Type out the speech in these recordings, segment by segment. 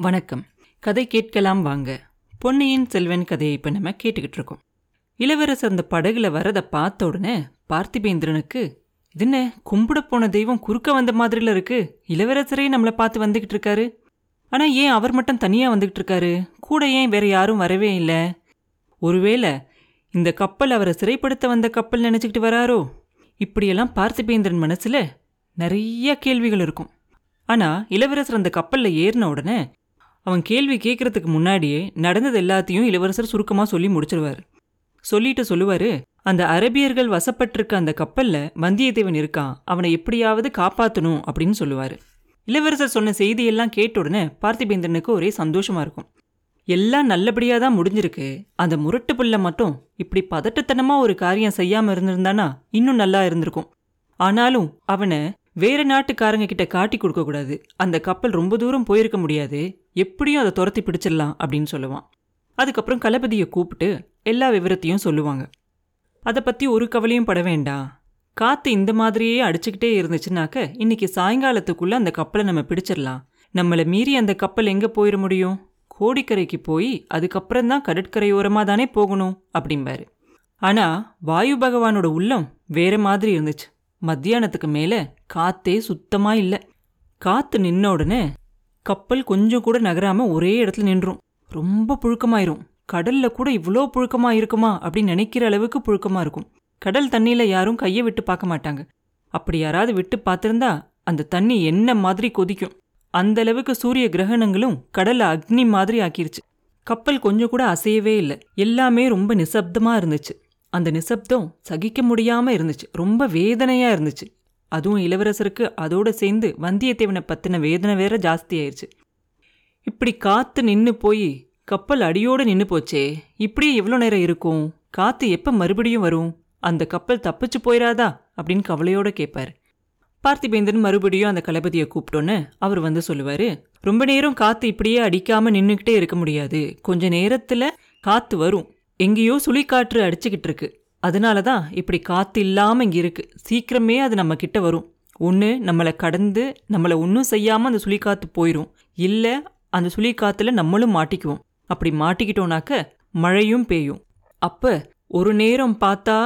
வணக்கம். கதை கேட்கலாம் வாங்க. பொன்னியின் செல்வன் கதையை இப்போ நம்ம கேட்டுக்கிட்டு இருக்கோம். இளவரசர் அந்த படகுல வரதை பார்த்த உடனே பார்த்திபேந்திரனுக்கு இது என்ன கும்பிட போன தெய்வம் குறுக்க வந்த மாதிரில இருக்கு. இளவரசரே நம்மளை பார்த்து வந்துகிட்டு இருக்காரு. ஆனா ஏன் அவர் மட்டும் தனியா வந்துகிட்டு இருக்காரு? கூட ஏன் வேற யாரும் வரவே இல்லை? ஒருவேளை இந்த கப்பல் அவரை சிறைப்படுத்த வந்த கப்பல் நினைச்சுக்கிட்டு வராரோ? இப்படியெல்லாம் பார்த்திபேந்திரன் மனசுல நிறைய கேள்விகள் இருக்கும். ஆனா இளவரசர் அந்த கப்பலில் ஏறின உடனே அவன் கேள்வி கேட்கறதுக்கு முன்னாடியே நடந்தது எல்லாத்தையும் இளவரசர் சுருக்கமா சொல்லி முடிச்சிருவாரு. சொல்லிட்டு சொல்லுவாரு அந்த அரபியர்கள் வசப்பட்டிருக்க அந்த கப்பல்ல வந்தியத்தேவன் இருக்கான். அவனை எப்படியாவது காப்பாத்தணும் அப்படின்னு சொல்லுவாரு. இளவரசர் சொன்ன செய்தியெல்லாம் கேட்ட உடனே பார்த்திபேந்திரனுக்கு ஒரே சந்தோஷமா இருக்கும். எல்லாம் நல்லபடியா தான் முடிஞ்சிருக்கு. அந்த முரட்டு புள்ள மட்டும் இப்படி பதட்டத்தனமா ஒரு காரியம் செய்யாம இருந்திருந்தானா இன்னும் நல்லா இருந்திருக்கும். ஆனாலும் அவனை வேற நாட்டுக்காரங்க கிட்ட காட்டி கொடுக்க கூடாது. அந்த கப்பல் ரொம்ப தூரம் போயிருக்க முடியாது. எப்படியும் அதை துரத்தி பிடிச்சிடலாம் அப்படின்னு சொல்லுவான். அதுக்கப்புறம் களபதியை கூப்பிட்டு எல்லா விவரத்தையும் சொல்லுவாங்க. அதை பத்தி ஒரு கவலையும் பட வேண்டாம். காத்து இந்த மாதிரியே அடிச்சுக்கிட்டே இருந்துச்சுனாக்க இன்னைக்கு சாயங்காலத்துக்குள்ள அந்த கப்பலை நம்ம பிடிச்சிடலாம். நம்மளை மீறி அந்த கப்பல் எங்க போயிட முடியும்? கோடிக்கரைக்கு போய் அதுக்கப்புறம் தான் கடற்கரையோரமாக தானே போகணும் அப்படிம்பாரு. ஆனால் வாயு பகவானோட உள்ளம் வேற மாதிரி இருந்துச்சு. மத்தியானத்துக்கு மேல காத்தே சுத்தமா இல்ல. காத்து நின்ன உடனே கப்பல் கொஞ்சம் கூட நகராம ஒரே இடத்துல நின்றும். ரொம்ப புழுக்கமாயிரும். கடல்ல கூட இவ்வளோ புழுக்கமா இருக்குமா அப்படின்னு நினைக்கிற அளவுக்கு புழுக்கமா இருக்கும். கடல் தண்ணியில யாரும் கையை விட்டு பார்க்க மாட்டாங்க. அப்படி யாராவது விட்டு பார்த்துருந்தா அந்த தண்ணி என்ன மாதிரி கொதிக்கும். அந்த அளவுக்கு சூரிய கிரகணங்களும் கடல்ல அக்னி மாதிரி ஆக்கிருச்சு. கப்பல் கொஞ்சம் கூட அசையவே இல்லை. எல்லாமே ரொம்ப நிசப்தமா இருந்துச்சு. அந்த நிசப்தம் சகிக்க முடியாம இருந்துச்சு. ரொம்ப வேதனையா இருந்துச்சு. அதுவும் இளவரசருக்கு அதோட சேர்ந்து வந்தியத்தேவனை பத்தின வேதனை வேற ஜாஸ்தி ஆயிருச்சு. இப்படி காத்து நின்னு போய் கப்பல் அடியோடு நின்று போச்சே. இப்படியே எவ்வளோ நேரம் இருக்கும்? காத்து எப்போ மறுபடியும் வரும்? அந்த கப்பல் தப்பிச்சு போயிடாதா அப்படின்னு கவலையோட கேட்பார் பார்த்திபேந்திரன் மறுபடியும் அந்த களபதியை கூப்பிட்டோன்னு அவர் வந்து சொல்லுவார் ரொம்ப நேரம் காற்று இப்படியே அடிக்காமல் நின்றுக்கிட்டே இருக்க முடியாது. கொஞ்ச நேரத்தில் காற்று வரும். எங்கேயோ சுழிக்காற்று அடிச்சுக்கிட்டு இருக்கு அதனால தான் இப்படி காற்று இல்லாமல் இங்கே இருக்கு. சீக்கிரமே அது நம்ம கிட்ட வரும். ஒன்று நம்மளை கடந்து நம்மளை ஒன்றும் செய்யாமல் அந்த சுழிக்காற்று போயிடும் இல்லை அந்த சுழிக்காற்றுல நம்மளும் மாட்டிக்குவோம். அப்படி மாட்டிக்கிட்டோனாக்க மழையும் பெய்யும். அப்போ ஒரு நேரம் பார்த்தா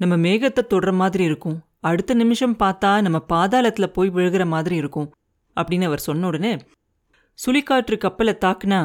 நம்ம மேகத்தை தொடுற மாதிரி இருக்கும். அடுத்த நிமிஷம் பார்த்தா நம்ம பாதாளத்தில் போய் விழுகிற மாதிரி இருக்கும். அப்படின்னு அவர் சொன்ன உடனே சுழிக்காற்று கப்பலை தாக்குனா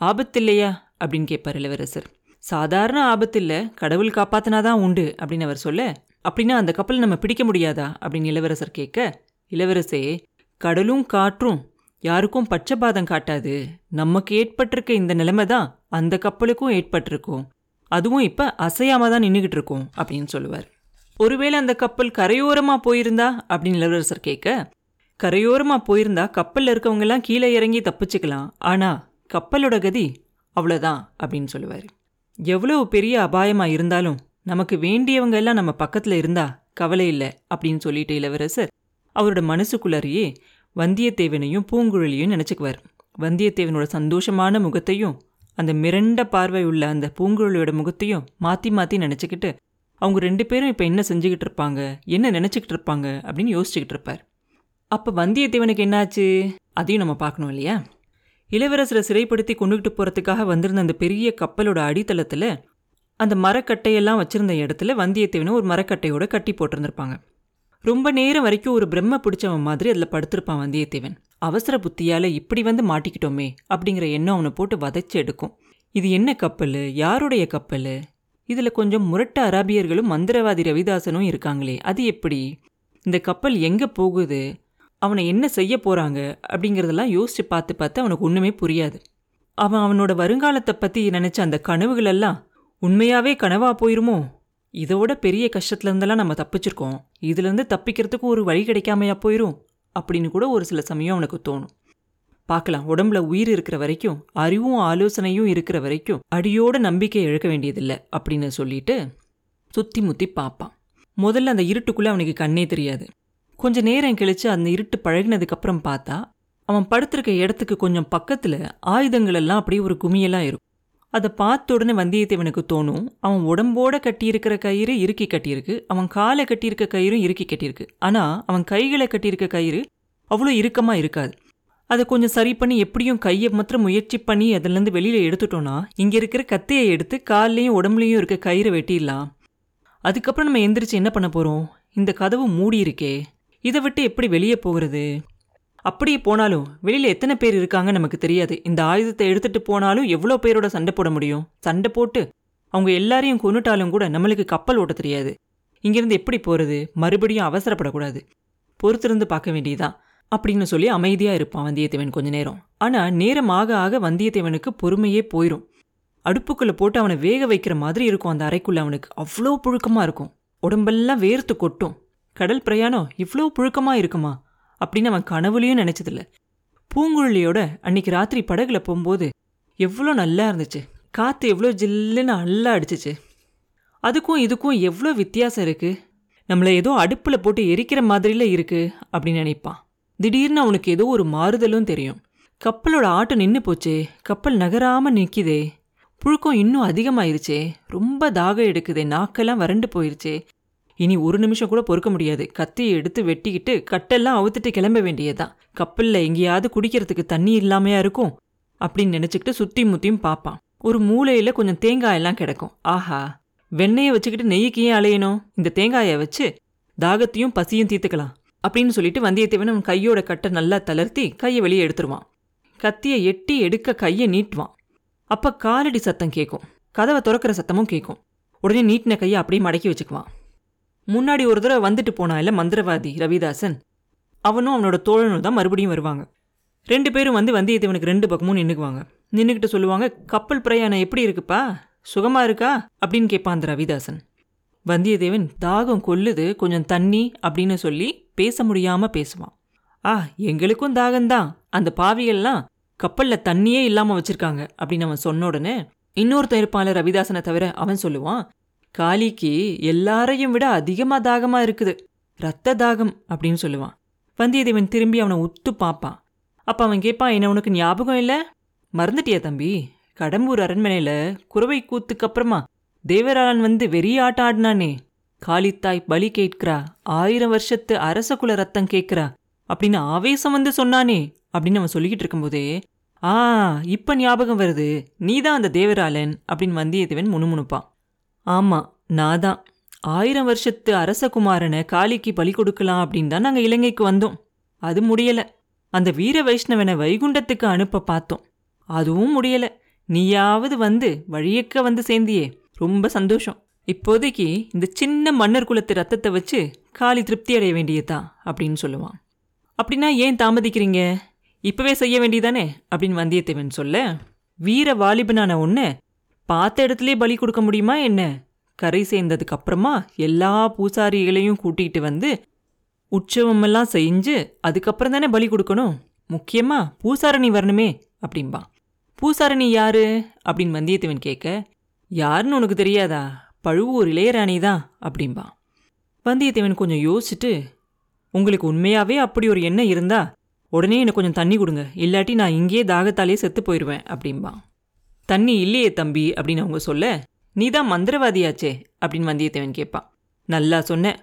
ஆபத்தில்லையா? அப்படின்னு கேட்பார் இளவரசர். சாதாரண ஆபத்தில்ல கடவுள் காப்பாத்தினாதான் உண்டு அப்படின்னு அவர் சொல்ல அப்படின்னா அந்த கப்பலை நம்ம பிடிக்க முடியாதா? அப்படின்னு இளவரசர் கேட்க இளவரசே கடலும் காற்றும் யாருக்கும் பட்சபாதம் காட்டாது. நமக்கு ஏற்பட்டிருக்க இந்த நிலைமை தான் அந்த கப்பலுக்கும் ஏற்பட்டிருக்கும். அதுவும் இப்ப அசையாம தான் நின்றுகிட்டு இருக்கோம் அப்படின்னு சொல்லுவார். ஒருவேளை அந்த கப்பல் கரையோரமா போயிருந்தா? அப்படின்னு இளவரசர் கேட்க கரையோரமா போயிருந்தா கப்பல்ல இருக்கவங்க எல்லாம் கீழே இறங்கி தப்பிச்சுக்கலாம். ஆனா கப்பலோட கதி அவ்வளோதான் அப்படின்னு சொல்லுவார். எவ்வளவு பெரிய அபாயமா இருந்தாலும் நமக்கு வேண்டியவங்க எல்லாம் நம்ம பக்கத்துல இருந்தா கவலை இல்லை அப்படின்னு சொல்லிட்டு இளவரசர் அவரோட மனசுக்குள்ளாரியே வந்தியத்தேவனையும் பூங்குழலியும் நினச்சிக்குவார். வந்தியத்தேவனோட சந்தோஷமான முகத்தையும் அந்த மிரண்ட பார்வை உள்ள அந்த பூங்குழலியோட முகத்தையும் மாற்றி மாற்றி நினச்சிக்கிட்டு அவங்க ரெண்டு பேரும் இப்போ என்ன செஞ்சுக்கிட்டு இருப்பாங்க? என்ன நினச்சிக்கிட்டு இருப்பாங்க? அப்படின்னு யோசிச்சுக்கிட்டு இருப்பார். அப்போ வந்தியத்தேவனுக்கு என்னாச்சு? அதையும் நம்ம பார்க்கணும் இல்லையா? இளவரசரை சிறைப்படுத்தி கொண்டுகிட்டு போறதுக்காக வந்திருந்த அந்த பெரிய கப்பலோட அடித்தளத்தில் அந்த மரக்கட்டையெல்லாம் வச்சிருந்த இடத்துல வந்தியத்தேவனை ஒரு மரக்கட்டையோட கட்டி போட்டிருந்திருப்பாங்க. ரொம்ப நேரம் வரைக்கும் ஒரு பிரம்ம பிடிச்சவன் மாதிரி அதில் படுத்திருப்பான் வந்தியத்தேவன். அவசர புத்தியால் இப்படி வந்து மாட்டிக்கிட்டோமே அப்படிங்கிற எண்ணம் அவனை போட்டு வதைச்சு எடுக்கும். இது என்ன கப்பல்? யாருடைய கப்பல்? இதில் கொஞ்சம் முரட்ட அராபியர்களும் மந்திரவாதி ரவிதாசனும் இருக்காங்களே அது எப்படி? இந்த கப்பல் எங்கே போகுது? அவனை என்ன செய்ய போகிறாங்க அப்படிங்கிறதெல்லாம் யோசித்து பார்த்து பார்த்து அவனுக்கு ஒன்றுமே புரியாது. அவன் அவனோட வருங்காலத்தை பற்றி நினச்ச அந்த கனவுகளெல்லாம் உண்மையாகவே கனவாக போயிருமோ? இதோட பெரிய கஷ்டத்துலேருந்தெல்லாம் நம்ம தப்பிச்சிருக்கோம். இதுலேருந்து தப்பிக்கிறதுக்கு ஒரு வழி கிடைக்காமையா போயிடும் அப்படின்னு கூட ஒரு சில சமயம் அவனுக்கு தோணும். பார்க்கலாம். உடம்புல உயிர் இருக்கிற வரைக்கும் அறிவும் ஆலோசனையும் இருக்கிற வரைக்கும் அடியோட நம்பிக்கை இழக்க வேண்டியதில்லை அப்படின்னு சொல்லிட்டு சுத்தி முத்தி பார்ப்பான். முதல்ல அந்த இருட்டுக்குள்ளே அவனுக்கு கண்ணே தெரியாது. கொஞ்ச நேரம் கழிச்சு அந்த இருட்டு பழகினதுக்கப்புறம் பார்த்தா அவன் படுத்திருக்க இடத்துக்கு கொஞ்சம் பக்கத்தில் ஆயுதங்கள் எல்லாம் அப்படியே ஒரு குமியெல்லாம் இருக்கும். அதை பார்த்த உடனே வந்தியத்தேவனுக்கு தோணும் அவன் உடம்போட கட்டியிருக்கிற கயிறு இறுக்கி கட்டியிருக்கு அவன் காலை கட்டியிருக்க கயிறும் இறுக்கி கட்டியிருக்கு. ஆனால் அவன் கைகளை கட்டியிருக்க கயிறு அவ்வளோ இறுக்கமாக இருக்காது. அதை கொஞ்சம் சரி பண்ணி எப்படியும் கையை மாத்திரம் முயற்சி பண்ணி அதுலேருந்து வெளியில் எடுத்துட்டோன்னா இங்கே இருக்கிற கத்தையை எடுத்து கால்லையும் உடம்புலையும் இருக்க கயிறை வெட்டிடலாம். அதுக்கப்புறம் நம்ம எந்திரிச்சு என்ன பண்ண போகிறோம் இந்த கதவு மூடி இருக்கே இதை விட்டு எப்படி வெளியே போகிறது? அப்படியே போனாலும் வெளியில் எத்தனை பேர் இருக்காங்க நமக்கு தெரியாது. இந்த ஆயுதத்தை எடுத்துட்டு போனாலும் எவ்வளோ பேரோட சண்டை போட முடியும்? சண்டை போட்டு அவங்க எல்லாரையும் கொண்டுட்டாலும் கூட நம்மளுக்கு கப்பல் ஓட்ட தெரியாது. இங்கிருந்து எப்படி போகிறது மறுபடியும் அவசரப்படக்கூடாது. பொறுத்திருந்து பார்க்க வேண்டியதான் அப்படின்னு சொல்லி அமைதியாக இருப்பான் வந்தியத்தேவன் கொஞ்ச நேரம். ஆனால் நேரம் ஆக ஆக வந்தியத்தேவனுக்கு பொறுமையே போயிடும் அடுப்புக்குள்ளே போட்டு அவனை வேக வைக்கிற மாதிரி இருக்கும் அந்த அறைக்குள்ளே அவனுக்கு. அவ்வளோ புழுக்கமாக இருக்கும். உடம்பெல்லாம் வேர்த்து கொட்டும். கடல் பிரயாணம் இவ்வளோ புழுக்கமா இருக்குமா? அப்படின்னு அவன் கனவுலையும் நினைச்சதில்ல. பூங்குழலியோட அன்னைக்கு ராத்திரி படகுல போகும்போது எவ்வளோ நல்லா இருந்துச்சு. காத்து எவ்வளோ ஜில்லுன்னு நல்லா அடிச்சிச்சு. அதுக்கும் இதுக்கும் எவ்வளோ வித்தியாசம் இருக்கு. நம்மளை ஏதோ அடுப்பில் போட்டு எரிக்கிற மாதிரில இருக்கு அப்படின்னு நினைப்பான். திடீர்னு அவனுக்கு ஏதோ ஒரு மாறுதலும் தெரியும். கப்பலோட ஆட்டம் நின்று போச்சே. கப்பல் நகராம நிற்கிதே புழுக்கம் இன்னும் அதிகமாயிருச்சே. ரொம்ப தாகம் எடுக்குதே. நாக்கெல்லாம் வறண்டு போயிருச்சே. இனி ஒரு நிமிஷம் கூட பொறுக்க முடியாது. கத்தியை எடுத்து வெட்டிக்கிட்டு கட்டெல்லாம் அவுத்துட்டு கிளம்ப வேண்டியதுதான். கப்பல்ல எங்கேயாவது குடிக்கிறதுக்கு தண்ணி இல்லாமையா இருக்கும்? அப்படின்னு நினைச்சுக்கிட்டு சுத்தி முத்தியும் பார்ப்பான் ஒரு மூலையில கொஞ்சம் தேங்காயெல்லாம் கிடக்கும். ஆஹா. வெண்ணெயை வச்சுக்கிட்டு நெய்யுக்கு ஏன் அலையணும்? இந்த தேங்காயை வச்சு தாகத்தையும் பசியும் தீர்த்துக்கலாம். அப்படின்னு சொல்லிட்டு வந்தியத்தேவன் அவன் கையோட கட்டை நல்லா தளர்த்தி கையை வெளியே எடுத்துருவான். கத்தியை எட்டி எடுக்க கையை நீட்டுவான். அப்ப காலடி சத்தம் கேட்கும் கதவை துறக்கிற சத்தமும் கேட்கும் உடனே நீட்டின கையை அப்படியே மடக்கி வச்சுக்குவான். முன்னாடி ஒரு தடவை வந்துட்டு போனா இல்லை மந்திரவாதி ரவிதாசன் அவனும் அவனோட தோழனும் தான் மறுபடியும் வருவாங்க. ரெண்டு பேரும் வந்து வந்தியத்தேவனுக்கு ரெண்டு பக்கமும் நின்றுக்குவாங்க நின்றுக்கிட்டு சொல்லுவாங்க கப்பல் பிரயாணம் எப்படி இருக்குப்பா? சுகமாக இருக்கா? அப்படின்னு கேட்பான் அந்த ரவிதாசன். வந்தியத்தேவன் தாகம் கொல்லுது கொஞ்சம் தண்ணி அப்படின்னு சொல்லி பேச முடியாமல் பேசுவான். ஆ எங்களுக்கும் தாகம்தான். அந்த பாவிகள்லாம் கப்பலில் தண்ணியே இல்லாமல் வச்சுருக்காங்க அப்படின்னு அவன் சொன்ன உடனே இன்னொருத்தன் இருப்பான்ல ரவிதாசனை தவிர அவன் சொல்லுவான் காளிக்கு எல்லாரையும் விட அதிகமா தாகமா இருக்குது. ரத்த தாகம் அப்படின்னு சொல்லுவான். வந்தியத்தேவன் திரும்பி அவனை உத்து பார்ப்பான். அப்ப அவன் கேட்பான் என்ன உனக்கு ஞாபகம் இல்ல? மறந்துட்டியா தம்பி? கடம்பூர் அரண்மனையில குறவை கூத்துக்கு அப்புறமா தேவராளன் வந்து வெறிய ஆட்டம் ஆடினானே. காளித்தாய் பலி கேட்கிறா ஆயிரம் வருஷத்து அரச குல ரத்தம் கேட்கிறா அப்படின்னு ஆவேசம் வந்து சொன்னானே அப்படின்னு அவன் சொல்லிக்கிட்டு இருக்கும்போதே ஆ இப்ப ஞாபகம் வருது. நீதான் அந்த தேவராளன் அப்படின்னு வந்தியத்தேவன் முணுமுணுப்பான். ஆமா நான் தான் ஆயிரம் வருஷத்து அரசகுமாரனை காளிக்கு பலி கொடுக்கலாம் அப்படின்னு தான் நாங்கள் இலங்கைக்கு வந்தோம். அது முடியல. அந்த வீர வைஷ்ணவனை வைகுண்டத்துக்கு அனுப்ப பார்த்தோம். அதுவும் முடியல. நீயாவது வந்து வழியக்க வந்து சேர்ந்தியே. ரொம்ப சந்தோஷம். இப்போதைக்கு இந்த சின்ன மன்னர் குலத்து ரத்தத்தை வச்சு காளி திருப்தி அடைய வேண்டியதா? அப்படின்னு சொல்லுவான். அப்படின்னா ஏன் தாமதிக்கிறீங்க? இப்பவே செய்ய வேண்டியதானே? அப்படின்னு வந்தியத்தேவன் சொல்ல வீர வாலிபனான ஒன்று பார்த்த இடத்துலயே பலி கொடுக்க முடியுமா என்ன? கரை சேர்ந்ததுக்கு அப்புறமா எல்லா பூசாரிகளையும் கூட்டிகிட்டு வந்து உற்சவமெல்லாம் செஞ்சு அதுக்கப்புறம் தானே பலி கொடுக்கணும். முக்கியமாக பூசாரணி வரணுமே அப்படின்பா பூசாரணி யாரு? அப்படின்னு வந்தியத்தேவன் கேட்க யாருன்னு உனக்கு தெரியாதா? பழுவூர் இளையராணி தான் அப்படின்பா வந்தியத்தேவன் கொஞ்சம் யோசிச்சுட்டு உங்களுக்கு உண்மையாகவே அப்படி ஒரு எண்ணம் இருந்தா உடனே எனக்கு கொஞ்சம் தண்ணி கொடுங்க. இல்லாட்டி நான் இங்கேயே தாகத்தாலே செத்து போயிடுவேன் அப்படின்பா தண்ணி இல்லையே தம்பி அப்படின்னு அவங்க சொல்ல நீ தான் மந்திரவாதியாச்சே அப்படின்னு வந்தியத்தேவன் கேட்பான். நல்லா சொன்னேன்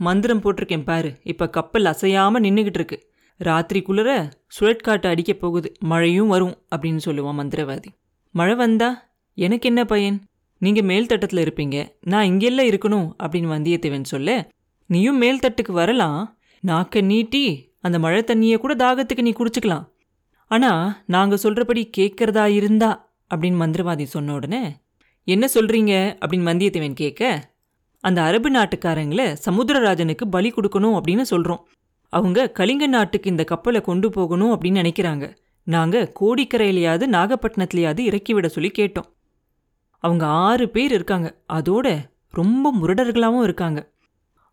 மந்திரம் போட்டிருக்கேன் பாரு. இப்போ கப்பல் அசையாமல் நின்றுக்கிட்டு இருக்கு. ராத்திரிக்குள்ளர சுழற்காட்டு அடிக்க போகுது. மழையும் வரும் அப்படின்னு சொல்லுவான் மந்திரவாதி. மழை வந்தா எனக்கு என்ன பயன்? நீங்கள் மேல் தட்டத்தில் இருப்பீங்க. நான் இங்கெல்லாம் இருக்கணும் அப்படின்னு வந்தியத்தேவன் சொல்ல நீயும் மேல்தட்டுக்கு வரலாம். நாக்க நீட்டி அந்த மழை தண்ணியை கூட தாகத்துக்கு நீ குடிச்சுக்கலாம். ஆனா நாங்கள் சொல்கிறபடி கேட்கறதா இருந்தா அப்படின்னு மந்திரவாதி சொன்ன உடனே என்ன சொல்கிறீங்க அப்படின்னு வந்தியத்தேவன் கேட்க அந்த அரபு நாட்டுக்காரங்கள சமுத்திரராஜனுக்கு பலி கொடுக்கணும் அப்படின்னு சொல்கிறோம் அவங்க கலிங்க நாட்டுக்கு இந்த கப்பலை கொண்டு போகணும் அப்படின்னு நினைக்கிறாங்க. நாங்கள் கோடிக்கரையிலையாவது நாகப்பட்டினத்துலையாவது இறக்கிவிட சொல்லி கேட்டோம். அவங்க ஆறு பேர் இருக்காங்க. அதோட ரொம்ப முரடர்களாகவும் இருக்காங்க.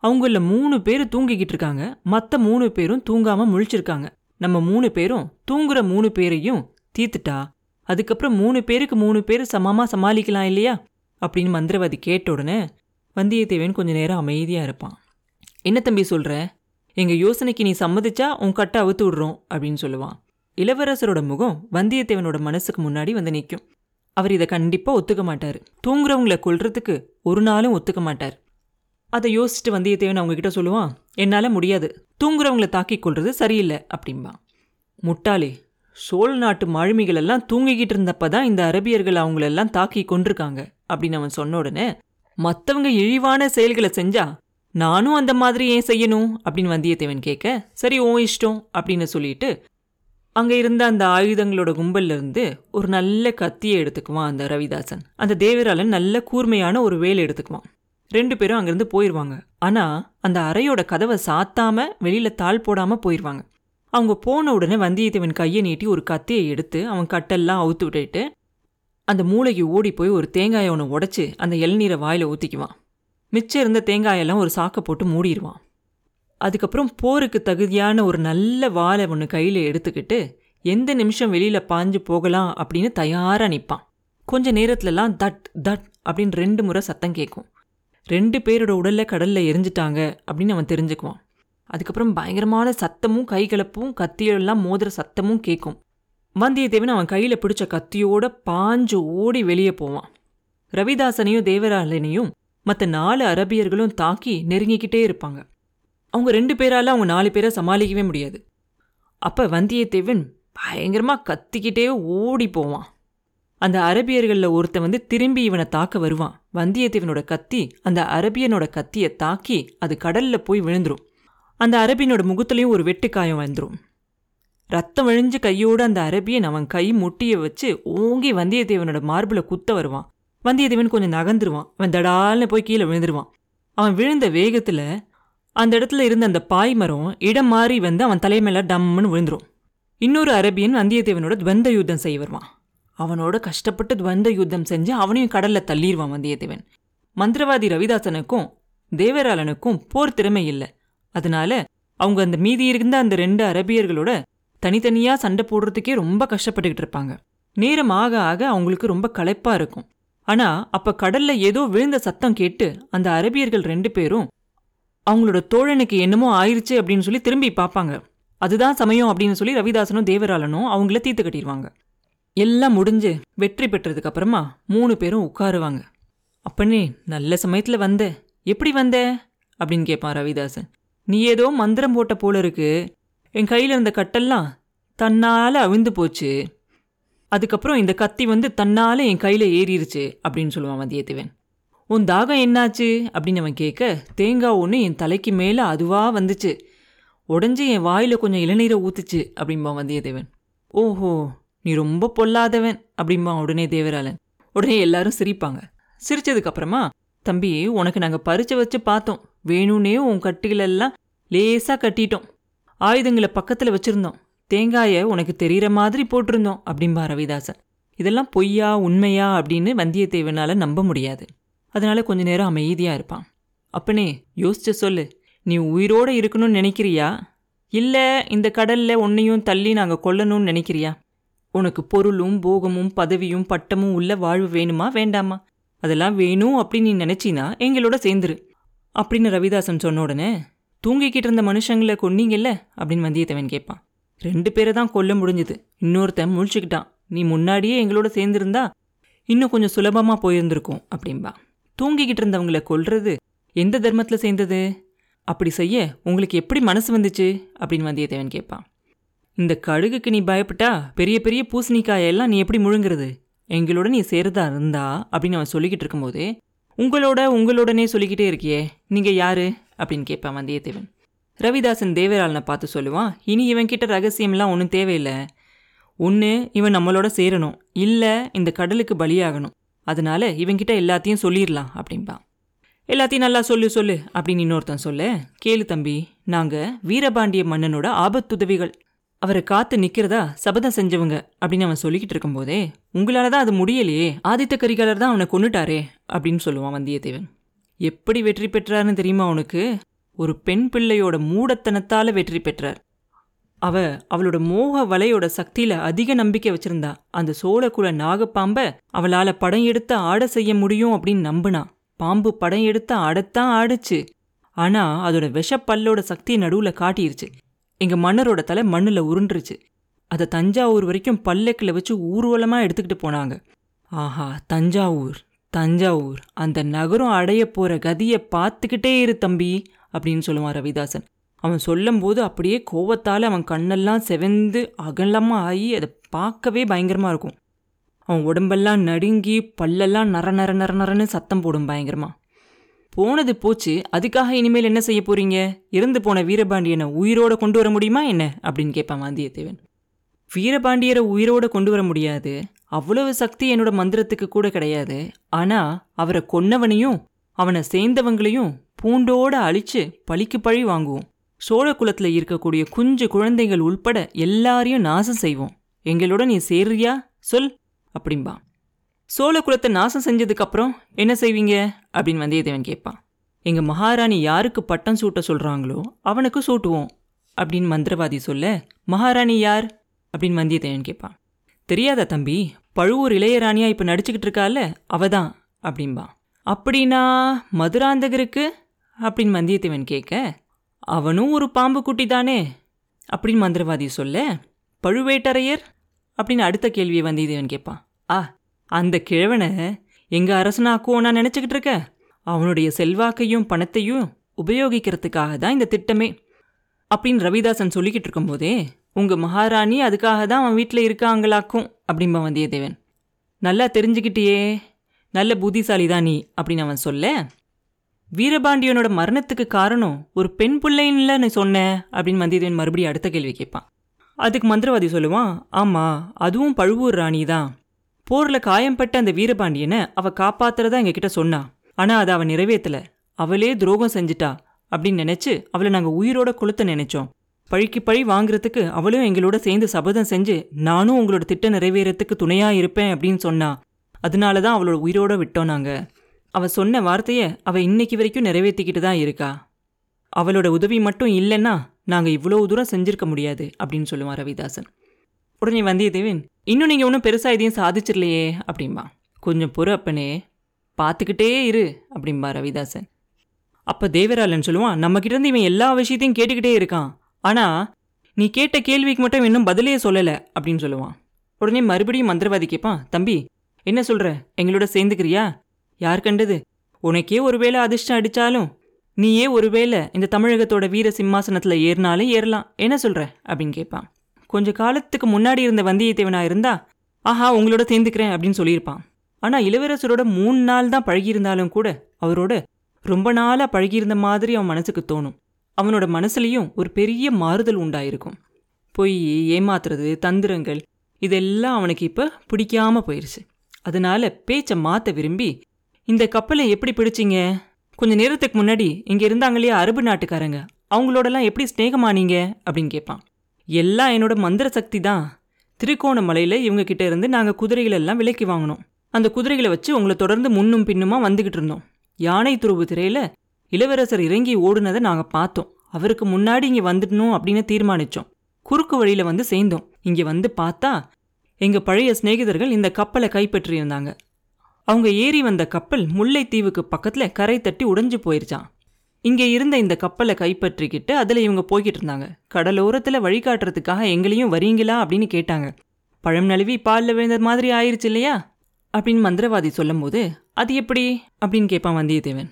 அவங்கள மூணு பேர் தூங்கிக்கிட்டு இருக்காங்க. மற்ற மூணு பேரும் தூங்காமல் முழிச்சிருக்காங்க. நம்ம மூணு பேரும் தூங்குற மூணு பேரையும் தீத்துட்டா அதுக்கப்புறம் மூணு பேருக்கு மூணு பேர் சமமாக சமாளிக்கலாம் இல்லையா? அப்படின்னு மந்திரவாதி கேட்ட உடனே வந்தியத்தேவன் கொஞ்சம் நேரம் அமைதியாக இருப்பான். என்ன தம்பி சொல்கிற எங்கள் யோசனைக்கு நீ சம்மதிச்சா உன் கட்டை அவுத்து விடுறோம் அப்படின்னு சொல்லுவான். இளவரசரோட முகம் வந்தியத்தேவனோட மனசுக்கு முன்னாடி வந்து நிற்கும் அவர் இதை கண்டிப்பாக ஒத்துக்க மாட்டார். தூங்குறவங்களை கொல்றதுக்கு ஒரு நாளும் ஒத்துக்க மாட்டார். அதை யோசிச்சுட்டு வந்தியத்தேவன் அவங்கக்கிட்ட சொல்லுவான் என்னால் முடியாது. தூங்குறவங்களை தாக்கி கொள்வது சரியில்லை அப்படிம்பான் முட்டாளே சோழ நாட்டு மாலுமிகள் எல்லாம் தூங்கிக்கிட்டு இருந்தப்ப தான் இந்த அரபியர்கள் அவங்களெல்லாம் தாக்கி கொண்டிருக்காங்க அப்படின்னு அவன் சொன்ன உடனே மற்றவங்க இழிவான செயல்களை செஞ்சா நானும் அந்த மாதிரி ஏன் செய்யணும்? அப்படின்னு வந்தியத்தேவன் கேட்க சரி ஓ இஷ்டம் அப்படின்னு சொல்லிட்டு அங்கே இருந்த அந்த ஆயுதங்களோட கும்பல்ல இருந்து ஒரு நல்ல கத்தியை எடுத்துக்குவான் அந்த ரவிதாசன். அந்த தேவராளன் நல்ல கூர்மையான ஒரு வேலை எடுத்துக்குவான். ரெண்டு பேரும் அங்கேருந்து போயிடுவாங்க ஆனால் அந்த அறையோட கதவை சாத்தாம வெளியில தாள் போடாம போயிடுவாங்க அவங்க போன உடனே வந்தியத்தேவன் கையை நீட்டி ஒரு கத்தியை எடுத்து அவன் கட்டெல்லாம் அவுத்து விட்டுட்டு அந்த மூளைக்கு ஓடி போய் ஒரு தேங்காயை ஒன்று உடச்சி அந்த இளநீரை வாயில் ஊற்றிக்குவான் மிச்சம் இருந்த தேங்காயெல்லாம் ஒரு சாக்கை போட்டு மூடிடுவான். அதுக்கப்புறம் போருக்கு தகுதியான ஒரு நல்ல வாழை ஒன்று கையில் எடுத்துக்கிட்டு எந்த நிமிஷம் வெளியில் பாஞ்சு போகலாம் அப்படின்னு தயாராக நிற்பான் கொஞ்ச நேரத்துலலாம் தட் தட் அப்படின்னு ரெண்டு முறை சத்தம் கேட்கும் ரெண்டு பேரோட உடலில் கடலில் எரிஞ்சிட்டாங்க அப்படின்னு அவன் தெரிஞ்சுக்குவான். அதுக்கப்புறம் பயங்கரமான சத்தமும் கைகலப்பும் கத்தியெல்லாம் மோதுற சத்தமும் கேட்கும் வந்தியத்தேவன் அவன் கையில் பிடிச்ச கத்தியோட பாஞ்சு ஓடி வெளியே போவான். ரவிதாசனையும் தேவராளனையும் மற்ற நாலு அரபியர்களும் தாக்கி நெருங்கிக்கிட்டே இருப்பாங்க. அவங்க ரெண்டு பேரால அவங்க நாலு பேரை சமாளிக்கவே முடியாது. அப்ப வந்தியத்தேவன் பயங்கரமா கத்திக்கிட்டே ஓடி போவான். அந்த அரபியர்களில் ஒருத்தன் வந்து திரும்பி இவனை தாக்க வருவான். வந்தியத்தேவனோட கத்தி அந்த அரபியனோட கத்தியை தாக்கி அது கடல்ல போய் விழுந்துரும். அந்த அரபியனோட முகத்துலேயும் ஒரு வெட்டுக்காயம் வந்துடும் ரத்தம் விழிஞ்சு கையோடு அந்த அரபியன் அவன் கை முட்டியை வச்சு ஓங்கி வந்தியத்தேவனோட மார்பிள குத்த வருவான். வந்தியத்தேவன் கொஞ்சம் நகர்ந்துருவான். அவன் தடால்னு போய் கீழே விழுந்துருவான். அவன் விழுந்த வேகத்தில் அந்த இடத்துல இருந்த அந்த பாய் மரம் இடம் மாறி வந்து அவன் தலைமையில டம்முன்னு விழுந்துரும். இன்னொரு அரபியன் வந்தியத்தேவனோட துவந்த யுத்தம் செய்ய வருவான். அவனோட கஷ்டப்பட்டு துவந்த யுத்தம் செஞ்சு அவனையும் கடலில் தள்ளிடுவான் வந்தியத்தேவன். மந்திரவாதி ரவிதாசனுக்கும் தேவராளனுக்கும் போர் திறமை இல்லை. அதனால அவங்க அந்த மீதி இருந்த அந்த ரெண்டு அரபியர்களோட தனித்தனியா சண்டை போடுறதுக்கே ரொம்ப கஷ்டப்பட்டுக்கிட்டு இருப்பாங்க. நேரம் ஆக ஆக அவங்களுக்கு ரொம்ப களைப்பா இருக்கும். ஆனா அப்ப கடல்ல ஏதோ விழுந்த சத்தம் கேட்டு அந்த அரபியர்கள் ரெண்டு பேரும் அவங்களோட தோழனுக்கு என்னமோ ஆயிருச்சு அப்படின்னு சொல்லி திரும்பி பார்ப்பாங்க. அதுதான் சமயம் அப்படின்னு சொல்லி ரவிதாசனும் தேவராளனும் அவங்கள தீர்த்து கட்டிடுவாங்க. எல்லாம் முடிஞ்சு வெற்றி பெற்றதுக்கு அப்புறமா மூணு பேரும் உட்காருவாங்க. அப்பனே நல்ல சமயத்துல வந்த. எப்படி வந்த? அப்படின்னு கேட்பான் ரவிதாசன். நீ ஏதோ மந்திரம் போட்ட போல இருக்கு. என் கையில் இருந்த கட்டெல்லாம் தன்னால் அவிழ்ந்து போச்சு. அதுக்கப்புறம் இந்த கத்தி வந்து தன்னால் என் கையில் ஏறிடுச்சு அப்படின்னு சொல்லுவான் வந்தியத்தேவன். உன் தாகம் என்னாச்சு? அப்படின்னு அவன் கேட்க தேங்காய் ஒன்று என் தலைக்கு மேலே அதுவாக வந்துச்சு. உடஞ்சி என் வாயில் கொஞ்சம் இளநீரை ஊத்துச்சு அப்படிம்பான் வந்தியத்தேவன். ஓஹோ நீ ரொம்ப பொல்லாதவன் அப்படிம்பான் உடனே தேவராளன். உடனே எல்லாரும் சிரிப்பாங்க. சிரித்ததுக்கப்புறமா தம்பி உனக்கு நாங்கள் பறிச்சு வச்சு பார்த்தோம். வேணும்னே உன் கட்டிகளெல்லாம் லேசாக கட்டிட்டோம். ஆயுதங்களை பக்கத்தில் வச்சிருந்தோம். தேங்காயை உனக்கு தெரிகிற மாதிரி போட்டிருந்தோம் அப்படின்பா ரவிதாசன். இதெல்லாம் பொய்யா உண்மையா அப்படின்னு வந்தியத்தேவனால் நம்ப முடியாது. அதனால கொஞ்ச நேரம் அமைதியாக இருப்பான். அப்பனே யோசிச்சு சொல்லு நீ உயிரோட இருக்கணும்னு நினைக்கிறியா? இல்லை இந்த கடலில் உன்னையும் தள்ளி நாங்கள் கொல்லணும்னு நினைக்கிறியா? உனக்கு பொருளும் போகமும் பதவியும் பட்டமும் உள்ள வாழ்வு வேணுமா வேண்டாமா? அதெல்லாம் வேணும் அப்படின்னு நீ நினச்சினா எங்களோட சேர்ந்துரு. அப்படின்னு ரவிதாசன் சொன்ன உடனே தூங்கிக்கிட்டு இருந்த மனுஷங்களை கொன்னீங்கல்ல? அப்படின்னு வந்தியத்தேவன் கேட்பான். ரெண்டு பேரை தான் கொல்ல முடிஞ்சுது. இன்னொருத்தன் முழிச்சுக்கிட்டான். நீ முன்னாடியே எங்களோட சேர்ந்திருந்தா இன்னும் கொஞ்சம் சுலபமாக போயிருந்திருக்கும் அப்படின்பா தூங்கிக்கிட்டு இருந்தவங்கள கொல்றது எந்த தர்மத்தில் சேர்ந்தது? அப்படி செய்ய உங்களுக்கு எப்படி மனசு வந்துச்சு? அப்படின்னு வந்தியத்தேவன் கேட்பான். இந்த கழுகுக்கு நீ பயப்பட்டா பெரிய பெரிய பூசணிக்காயெல்லாம் நீ எப்படி முழுங்குறது? எங்களோட நீ சேரதா இருந்தா அப்படின்னு அவன் சொல்லிக்கிட்டு இருக்கும்போதே உங்களோட உங்களோடனே சொல்லிக்கிட்டே இருக்கியே. நீங்கள் யாரு? அப்படின்னு கேட்பான் வந்தியத்தேவன். ரவிதாசன் தேவராளனை பார்த்து சொல்லுவான் இனி இவன் கிட்ட ரகசியம்லாம் ஒன்றும் தேவையில்லை. ஒன்று இவன் நம்மளோட சேரணும். இல்லை இந்த கடலுக்கு பலியாகணும். அதனால இவன்கிட்ட எல்லாத்தையும் சொல்லிடலாம் அப்படின்பா எல்லாத்தையும் நல்லா சொல்லு சொல்லு அப்படின்னு இன்னொருத்தன் சொல்ல கேளு தம்பி நாங்கள் வீரபாண்டிய மன்னனோட ஆபத்துதவிகள் அவரை காத்து நிக்கிறதா சபதம் செஞ்சவங்க அப்படின்னு அவன் சொல்லிக்கிட்டு இருக்கும்போதே உங்களால தான் அது முடியலையே ஆதித்த கரிகாலர் தான் அவனை கொன்னுட்டாரே அப்படின்னு சொல்லுவான் வந்தியத்தேவன். எப்படி வெற்றி பெற்றாருன்னு தெரியுமா உனக்கு? ஒரு பெண் பிள்ளையோட மூடத்தனத்தால வெற்றி பெற்றார். அவ அவளோட மோக வலையோட சக்தியில அதிக நம்பிக்கை வச்சிருந்தா அந்த சோழக்குல நாகப்பாம்ப அவளால படம் எடுத்து ஆட செய்ய முடியும் அப்படின்னு நம்பினா பாம்பு படம் எடுத்து ஆடத்தான் ஆடுச்சு. ஆனா அதோட விஷப்பல்லோட சக்தி நடுவுல காட்டிருச்சு. எங்கள் மன்னரோட தலை மண்ணில் உருண்டுருச்சு. அதை தஞ்சாவூர் வரைக்கும் பல்லக்கில் வச்சு ஊர்வலமாக எடுத்துக்கிட்டு போனாங்க. ஆஹா தஞ்சாவூர் தஞ்சாவூர் அந்த நகரம் அடைய போகிற கதியை பார்த்துக்கிட்டே இரு தம்பி அப்படின்னு சொல்லுவான் ரவிதாசன். அவன் சொல்லும்போது அப்படியே கோவத்தால் அவன் கண்ணெல்லாம் செவந்து அகலமாக ஆகி அதை பார்க்கவே பயங்கரமாக இருக்கும். அவன் உடம்பெல்லாம் நடுங்கி பல்லெல்லாம் நர நர நர நரன்னு சத்தம் போடும் பயங்கரமாக போனது போச்சு அதுக்காக இனிமேல் என்ன செய்ய போறீங்க? இறந்து போன வீரபாண்டியனை உயிரோட கொண்டு வர முடியுமா என்ன? அப்படின்னு கேட்பான் வந்தியத்தேவன். வீரபாண்டியரை உயிரோட கொண்டு வர முடியாது. அவ்வளவு சக்தி என்னோட மந்திரத்துக்கு கூட கிடையாது. ஆனா அவரை கொன்னவனையும் அவனை சேர்ந்தவங்களையும் பூண்டோட அழிச்சு பழிக்கு பழி வாங்குவோம். சோழ குலத்துல இருக்கக்கூடிய குஞ்சு குழந்தைகள் உள்பட எல்லாரையும் நாசம் செய்வோம். எங்களோட நீ சேர்றியா? சொல் அப்படிம்பா. சோழ குலத்தை நாசம் செஞ்சதுக்கு அப்புறம் என்ன செய்வீங்க? அப்படின்னு வந்தியத்தேவன் கேட்பான். எங்க மகாராணி யாருக்கு பட்டம் சூட்ட சொல்றாங்களோ அவனுக்கு சூட்டுவோம் அப்படின்னு மந்திரவாதி சொல்ல மகாராணி யார்? அப்படின்னு வந்தியத்தேவன் கேட்பான். தெரியாதா தம்பி பழுவூர் இளையராணியா இப்ப நடிச்சுக்கிட்டு இருக்கால அவதான் அப்படின்பா அப்படின்னா மதுராந்தகருக்கு? அப்படின்னு வந்தியத்தேவன் கேட்க அவனும் ஒரு பாம்பு குட்டி தானே அப்படின்னு மந்திரவாதி சொல்ல பழுவேட்டரையர்? அப்படின்னு அடுத்த கேள்வியை வந்தியத்தேவன் கேட்பான். ஆ அந்த கிழவனை எங்கள் அரசனாக்குவோம் நான் நினச்சிக்கிட்டு இருக்கேன் அவனுடைய செல்வாக்கையும் பணத்தையும் உபயோகிக்கிறதுக்காக தான் இந்த திட்டமே. அப்படின்னு ரவிதாசன் சொல்லிக்கிட்டு இருக்கும்போதே உங்கள் மகாராணி அதுக்காக தான் அவன் வீட்டில் இருக்காங்களாக்கும் அப்படிம்பா வந்தியத்தேவன். நல்லா தெரிஞ்சுக்கிட்டியே. நல்ல புத்திசாலி தான் நீ அப்படின்னு அவன் சொல்ல. வீரபாண்டியனோட மரணத்துக்கு காரணம் ஒரு பெண் பிள்ளைன்ல நீ சொன்ன அப்படின்னு வந்தியத்தேவன் மறுபடியும் அடுத்த கேள்வி கேட்பான். அதுக்கு மந்திரவாதி சொல்லுவான் ஆமாம் அதுவும் பழுவூர் ராணி தான். போர்ல காயம்பட்ட அந்த வீரபாண்டியனை அவ காப்பாத்துறதா எங்ககிட்ட சொன்னா. ஆனா அதை அவ நிறைவேத்தல. அவளே துரோகம் செஞ்சிட்டா அப்படின்னு நினைச்சு அவளை நாங்க உயிரோட கொளுத்த நினைச்சோம். பழிக்கு பழி வாங்குறதுக்கு அவளும் எங்களோட சேர்ந்து சபதம் செஞ்சு நானும் உங்களோட திட்டம் நிறைவேறத்துக்கு துணையா இருப்பேன் அப்படின்னு சொன்னா. அதனால தான் அவளோட உயிரோட விட்டோம் நாங்க. அவ சொன்ன வார்த்தையை அவ இன்னைக்கு வரைக்கும் நிறைவேற்றிக்கிட்டு தான் இருக்கா. அவளோட உதவி மட்டும் இல்லைன்னா நாங்க இவ்வளவு தூரம் செஞ்சிருக்க முடியாது அப்படின்னு சொல்லுவான் ரவிதாசன். உடனே வந்தியத்தேவன் இன்னும் நீங்கள் ஒன்றும் பெருசாக எதையும் சாதிச்சிடலையே அப்படிம்பா. கொஞ்சம் பொறு அப்பனே. பார்த்துக்கிட்டே இரு அப்படிம்பா ரவிதாசன். அப்போ தேவராலன் சொல்லுவான் நம்மக்கிட்டேருந்து இவன் எல்லா விஷயத்தையும் கேட்டுக்கிட்டே இருக்கான். ஆனால் நீ கேட்ட கேள்விக்கு மட்டும் இன்னும் பதிலே சொல்லலை அப்படின்னு சொல்லுவான். உடனே மறுபடியும் மந்திரவாதி கேட்பான் தம்பி என்ன சொல்கிற எங்களோட சேர்ந்துக்கிறியா? யார் கண்டது? உனக்கே ஒருவேளை அதிர்ஷ்டம் அடித்தாலும் நீயே ஒருவேளை இந்த தமிழகத்தோட வீர சிம்மாசனத்தில் ஏறினாலும் ஏறலாம். என்ன சொல்கிற அப்படின்னு கேட்பான். கொஞ்ச காலத்துக்கு முன்னாடி இருந்த வந்தியத்தேவனா இருந்தா ஆஹா உங்களோட சேர்ந்துக்கிறேன் அப்படின்னு சொல்லியிருப்பான். ஆனா இளவரசரோட மூணு நாள் தான் பழகியிருந்தாலும் கூட அவரோட ரொம்ப நாளா பழகியிருந்த மாதிரி அவன் மனசுக்கு தோணும். அவனோட மனசுலயும் ஒரு பெரிய மாறுதல் உண்டாயிருக்கும். பொய் ஏமாத்துறது தந்திரங்கள் இதெல்லாம் அவனுக்கு இப்ப பிடிக்காம போயிருச்சு. அதனால பேச்சை மாத்த விரும்பி இந்த கப்பலை எப்படி பிடிச்சிங்க? கொஞ்ச நேரத்துக்கு முன்னாடி இங்க இருந்தாங்க இல்லையா அரபு நாட்டுக்காரங்க. அவங்களோடலாம் எப்படி ஸ்நேகமானீங்க அப்படின்னு கேட்பான். எல்லாம் என்னோட மந்திர சக்தி தான். திருக்கோணமலையில் இவங்க கிட்ட இருந்து நாங்கள் குதிரைகளெல்லாம் விலைக்கு வாங்கினோம். அந்த குதிரைகளை வச்சு உங்களை தொடர்ந்து முன்னும் பின்னுமா வந்துகிட்டு இருந்தோம். யானை துருவு திரையில் இளவரசர் இறங்கி ஓடுனதை நாங்கள் பார்த்தோம். அவருக்கு முன்னாடி இங்கே வந்துடணும் அப்படின்னு தீர்மானித்தோம் குறுக்கு வழியில் வந்து சேர்ந்தோம். இங்கே வந்து பார்த்தா எங்கள் பழைய சிநேகிதர்கள் இந்த கப்பலை கைப்பற்றியிருந்தாங்க. அவங்க ஏறி வந்த கப்பல் முல்லைத்தீவுக்கு பக்கத்தில் கரை தட்டி உடைஞ்சு போயிருச்சான் இங்கே இருந்த இந்த கப்பலை கைப்பற்றிக்கிட்டு அதில் இவங்க போய்கிட்டு இருந்தாங்க. கடலோரத்தில் வழிகாட்டுறதுக்காக எங்களையும் வரீங்களா அப்படின்னு கேட்டாங்க. பழம் நழுவி பால்ல விழுந்தது மாதிரி ஆயிருச்சு இல்லையா? அப்படின்னு மந்திரவாதி சொல்லும்போது அது எப்படி? அப்படின்னு கேட்பான் வந்தியத்தேவன்.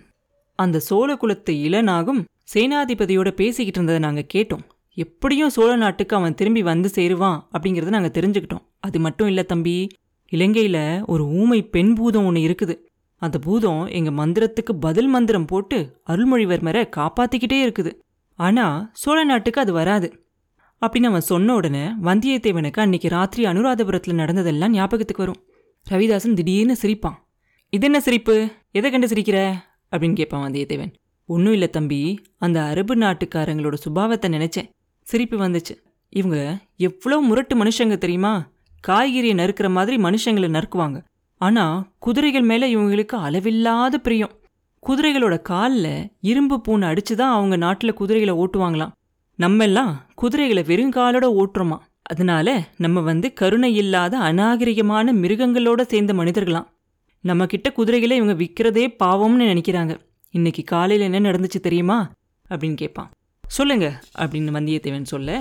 அந்த சோழ குலத்து இளநாகும் சேனாதிபதியோட பேசிக்கிட்டு இருந்ததை நாங்கள் கேட்டோம். எப்படியும் சோழ நாட்டுக்கு அவன் திரும்பி வந்து சேருவான் அப்படிங்கிறத நாங்கள் தெரிஞ்சுக்கிட்டோம். அது மட்டும் இல்லை தம்பி. இலங்கையில ஒரு ஊமை பெண் பூதம் ஒன்று இருக்குது. அந்த பூதம் எங்க மந்திரத்துக்கு பதில் மந்திரம் போட்டு அருள்மொழிவர்மரை காப்பாத்திக்கிட்டே இருக்குது. ஆனா சோழ நாட்டுக்கு அது வராது. அப்படின்னு அவன் சொன்ன உடனே வந்தியத்தேவனுக்கு அன்னைக்கு ராத்திரி அனுராதபுரத்தில் நடந்ததெல்லாம் ஞாபகத்துக்கு வரும். ரவிதாசன் திடீர்னு சிரிப்பான். இது என்ன சிரிப்பு? எதை கண்டு சிரிக்கிற? அப்படின்னு கேட்பான் வந்தியத்தேவன். ஒன்றும் இல்லை தம்பி. அந்த அரபு நாட்டுக்காரங்களோட சுபாவத்தை நினைச்சேன். சிரிப்பு வந்துச்சு. இவங்க எவ்வளோ முரட்டு மனுஷங்க தெரியுமா? காய்கறியை நறுக்கிற மாதிரி மனுஷங்களை நறுக்குவாங்க. ஆனால் குதிரைகள் மேலே இவங்களுக்கு அளவில்லாத பிரியம். குதிரைகளோட காலில் இரும்பு பூனை அடிச்சு தான் அவங்க நாட்டில் குதிரைகளை ஓட்டுவாங்களாம். நம்ம எல்லாம் குதிரைகளை வெறுங்காலோட ஓட்டுறோமா? அதனால நம்ம வந்து கருணை இல்லாத அநாகரிகமான மிருகங்களோட சேர்ந்த மனிதர்களாம். நம்ம கிட்ட குதிரைகளை இவங்க விற்கிறதே பாவம்னு நினைக்கிறாங்க. இன்னைக்கு காலையில் என்ன நடந்துச்சு தெரியுமா? அப்படின்னு கேட்பான். சொல்லுங்க அப்படின்னு வந்தியத்தேவன் சொல்ல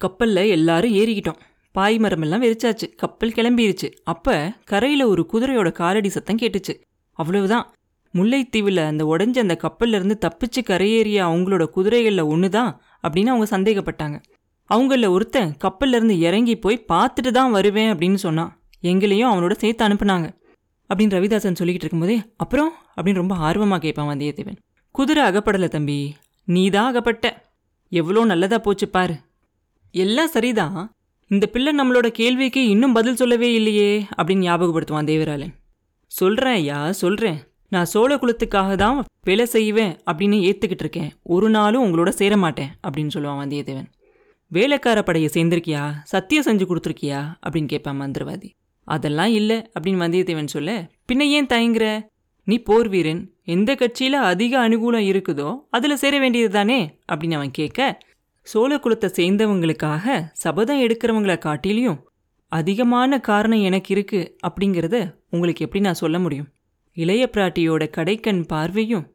கப்பலில் எல்லாரும் ஏறிக்கிட்டோம். பாய் மரமெல்லாம் வெறிச்சாச்சு. கப்பல் கிளம்பிருச்சு. அப்ப கரையில ஒரு குதிரையோட காலடி சத்தம் கேட்டுச்சு. அவ்வளவுதான். முல்லைத்தீவுல அந்த உடஞ்ச அந்த கப்பல்ல இருந்து தப்பிச்சு கரையேறிய அவங்களோட குதிரைகள்ல ஒண்ணுதான் அப்படின்னு அவங்க சந்தேகப்பட்டாங்க. அவங்கள ஒருத்தன் கப்பல்ல இருந்து இறங்கி போய் பார்த்துட்டு தான் வருவேன் அப்படின்னு சொன்னான். எங்களையும் அவனோட சேர்த்து அனுப்புனாங்க. அப்படின்னு ரவிதாசன் சொல்லிக்கிட்டு இருக்கும்போதே அப்புறம்? அப்படின்னு ரொம்ப ஆர்வமாக கேட்பான் வந்தியத்தேவன். குதிரை அகப்படலை தம்பி. நீ தான் அகப்பட்ட. எவ்வளோ நல்லதா போச்சு பாரு. எல்லாம் சரிதான். இந்த பிள்ளை நம்மளோட கேள்விக்கு இன்னும் பதில் சொல்லவே இல்லையே அப்படின்னு ஞாபகப்படுத்துவான் தேவராளன் சொல்கிறேன் ஐயா சொல்கிறேன் நான் சோழ குலத்துக்காக தான் வேலை செய்வேன் அப்படின்னு ஏற்றுக்கிட்டு இருக்கேன். ஒரு நாளும் உங்களோட சேர மாட்டேன் அப்படின்னு சொல்லுவான் வந்தியத்தேவன். வேலைக்கார படையை சேர்ந்திருக்கியா? சத்தியம் செஞ்சு கொடுத்துருக்கியா? அப்படின்னு கேட்பான் மந்திரவாதி. அதெல்லாம் இல்லை அப்படின்னு வந்தியத்தேவன் சொல்ல பின்ன ஏன் தயங்குற? நீ போர் வீரன். எந்த கட்சியில் அதிக அனுகூலம் இருக்குதோ அதில் சேர வேண்டியது தானே அப்படின்னு அவன் கேட்க சோழ குலத்தை சேர்ந்தவங்களுக்காக சபதம் எடுக்கிறவங்கள காட்டிலையும் அதிகமான காரணம் எனக்கு இருக்கு அப்படிங்கிறத உங்களுக்கு எப்படி நான் சொல்ல முடியும்? இளைய பிராட்டியோட கடைக்கண் பார்வையும்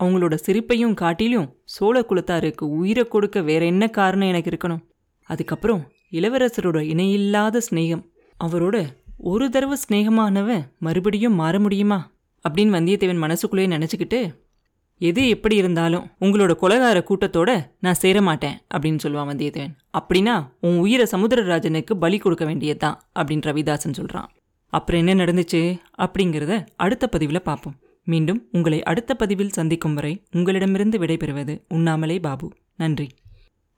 அவங்களோட சிரிப்பையும் காட்டிலும் சோழ குலத்தாருக்கு உயிரை கொடுக்க வேற என்ன காரணம் எனக்கு இருக்கணும்? அதுக்கப்புறம் இளவரசரோட இணையில்லாத சிநேகம் அவரோட ஒரு தடவை ஸ்நேகமானவன் மறுபடியும் மாற முடியுமா அப்படின்னு வந்தியத்தேவன் மனசுக்குள்ளேயே நினச்சிக்கிட்டு எது எப்படி இருந்தாலும் உங்களோட கொலகார கூட்டத்தோட நான் சேர மாட்டேன் அப்படின்னு சொல்லுவான் வந்தியத்தேவன். அப்படின்னா உன் உயிரை சமுத்திரராஜனுக்கு பலி கொடுக்க வேண்டியதுதான் அப்படின்னு ரவிதாசன் சொல்கிறான் அப்புறம் என்ன நடந்துச்சு அப்படிங்கிறத அடுத்த பதிவில் பார்ப்போம். மீண்டும் உங்களை அடுத்த பதிவில் சந்திக்கும் வரை உங்களிடமிருந்து விடைபெறுவது உண்ணாமலே பாபு. நன்றி.